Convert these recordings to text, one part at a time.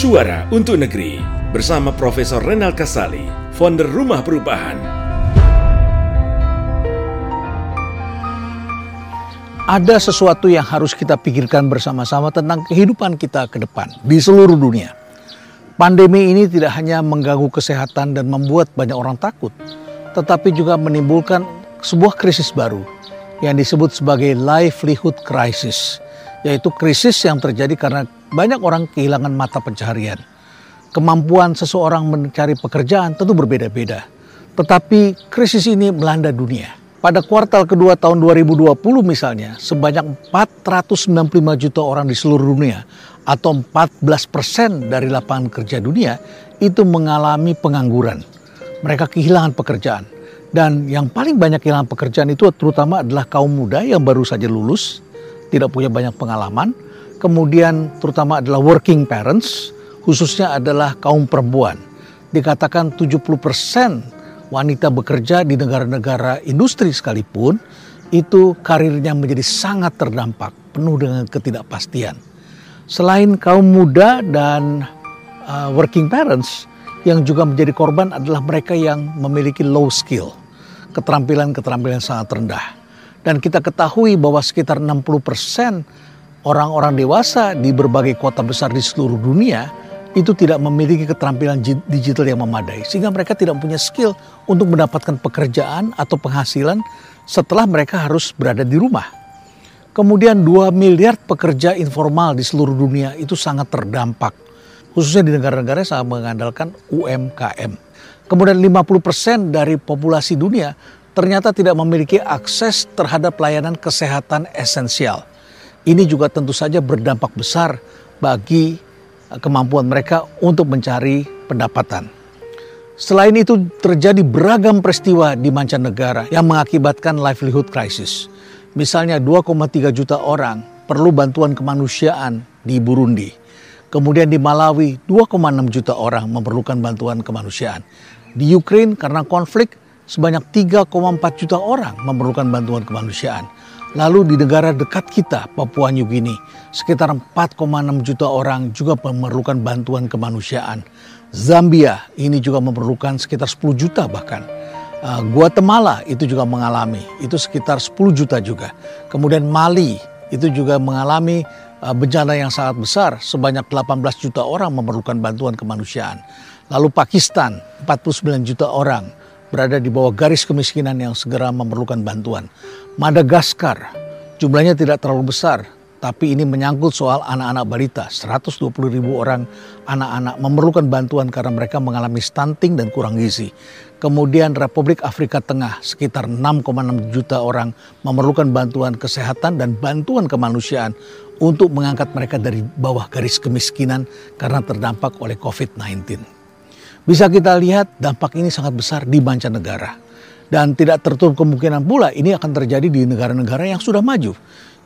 Suara untuk Negeri bersama Profesor Renal Kasali, founder Rumah Perubahan. Ada sesuatu yang harus kita pikirkan bersama-sama tentang kehidupan kita ke depan di seluruh dunia. Pandemi ini tidak hanya mengganggu kesehatan dan membuat banyak orang takut, tetapi juga menimbulkan sebuah krisis baru yang disebut sebagai livelihood crisis, yaitu krisis yang terjadi karena banyak orang kehilangan mata pencaharian. Kemampuan seseorang mencari pekerjaan tentu berbeda-beda. Tetapi krisis ini melanda dunia. Pada kuartal kedua tahun 2020 misalnya, sebanyak 495 juta orang di seluruh dunia atau 14 persen dari lapangan kerja dunia itu mengalami pengangguran. Mereka kehilangan pekerjaan. Dan yang paling banyak kehilangan pekerjaan itu terutama adalah kaum muda yang baru saja lulus, tidak punya banyak pengalaman, kemudian terutama adalah working parents, khususnya adalah kaum perempuan. Dikatakan 70% wanita bekerja di negara-negara industri sekalipun, itu karirnya menjadi sangat terdampak, penuh dengan ketidakpastian. Selain kaum muda dan uh, working parents, yang juga menjadi korban adalah mereka yang memiliki low skill, keterampilan-keterampilan sangat rendah. Dan kita ketahui bahwa sekitar 60 persen orang-orang dewasa di berbagai kota besar di seluruh dunia itu tidak memiliki keterampilan digital yang memadai sehingga mereka tidak punya skill untuk mendapatkan pekerjaan atau penghasilan setelah mereka harus berada di rumah. Kemudian 2 miliar pekerja informal di seluruh dunia itu sangat terdampak khususnya di negara-negara yang sangat mengandalkan UMKM. Kemudian 50% dari populasi dunia ternyata tidak memiliki akses terhadap layanan kesehatan esensial. Ini juga tentu saja berdampak besar bagi eh, kemampuan mereka untuk mencari pendapatan. Selain itu terjadi beragam peristiwa di mancanegara yang mengakibatkan livelihood crisis. Misalnya 2,3 juta orang perlu bantuan kemanusiaan di Burundi. Kemudian di Malawi 2,6 juta orang memerlukan bantuan kemanusiaan. Di Ukraina karena konflik sebanyak 3,4 juta orang memerlukan bantuan kemanusiaan. Lalu di negara dekat kita, Papua New Guinea, sekitar 4,6 juta orang juga memerlukan bantuan kemanusiaan. Zambia ini juga memerlukan sekitar 10 juta bahkan. Uh, Guatemala itu juga mengalami, itu sekitar 10 juta juga. Kemudian Mali itu juga mengalami uh, bencana yang sangat besar, sebanyak 18 juta orang memerlukan bantuan kemanusiaan. Lalu Pakistan, 49 juta orang berada di bawah garis kemiskinan yang segera memerlukan bantuan. Madagaskar jumlahnya tidak terlalu besar, tapi ini menyangkut soal anak-anak balita. 120 ribu orang anak-anak memerlukan bantuan karena mereka mengalami stunting dan kurang gizi. Kemudian Republik Afrika Tengah sekitar 6,6 juta orang memerlukan bantuan kesehatan dan bantuan kemanusiaan untuk mengangkat mereka dari bawah garis kemiskinan karena terdampak oleh COVID-19. Bisa kita lihat dampak ini sangat besar di mancanegara. Dan tidak tertutup kemungkinan pula ini akan terjadi di negara-negara yang sudah maju.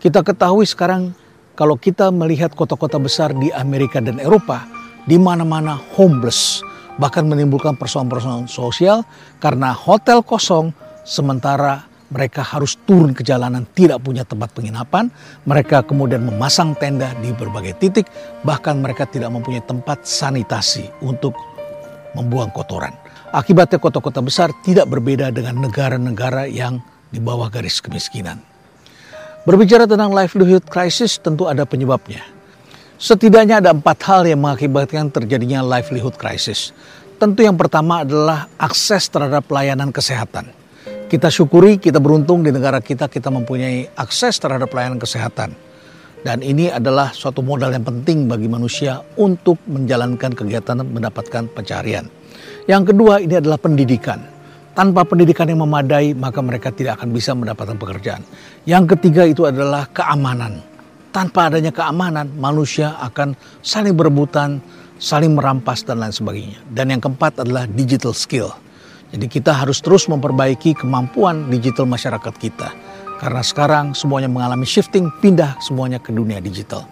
Kita ketahui sekarang kalau kita melihat kota-kota besar di Amerika dan Eropa, di mana-mana homeless, bahkan menimbulkan persoalan-persoalan sosial karena hotel kosong sementara mereka harus turun ke jalanan tidak punya tempat penginapan, mereka kemudian memasang tenda di berbagai titik, bahkan mereka tidak mempunyai tempat sanitasi untuk membuang kotoran. Akibatnya kota-kota besar tidak berbeda dengan negara-negara yang di bawah garis kemiskinan. Berbicara tentang livelihood crisis tentu ada penyebabnya. Setidaknya ada empat hal yang mengakibatkan terjadinya livelihood crisis. Tentu yang pertama adalah akses terhadap pelayanan kesehatan. Kita syukuri, kita beruntung di negara kita kita mempunyai akses terhadap pelayanan kesehatan. Dan ini adalah suatu modal yang penting bagi manusia untuk menjalankan kegiatan mendapatkan pencarian. Yang kedua ini adalah pendidikan. Tanpa pendidikan yang memadai maka mereka tidak akan bisa mendapatkan pekerjaan. Yang ketiga itu adalah keamanan. Tanpa adanya keamanan manusia akan saling berebutan, saling merampas dan lain sebagainya. Dan yang keempat adalah digital skill. Jadi kita harus terus memperbaiki kemampuan digital masyarakat kita karena sekarang semuanya mengalami shifting, pindah semuanya ke dunia digital.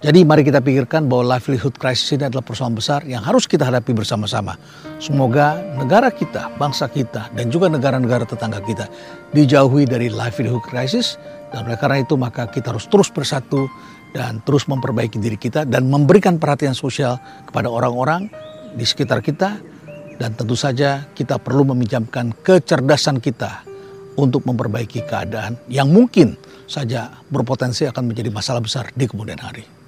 Jadi mari kita pikirkan bahwa livelihood crisis ini adalah persoalan besar yang harus kita hadapi bersama-sama. Semoga negara kita, bangsa kita, dan juga negara-negara tetangga kita dijauhi dari livelihood crisis. Dan oleh karena itu maka kita harus terus bersatu dan terus memperbaiki diri kita dan memberikan perhatian sosial kepada orang-orang di sekitar kita. Dan tentu saja kita perlu meminjamkan kecerdasan kita untuk memperbaiki keadaan yang mungkin saja berpotensi akan menjadi masalah besar di kemudian hari.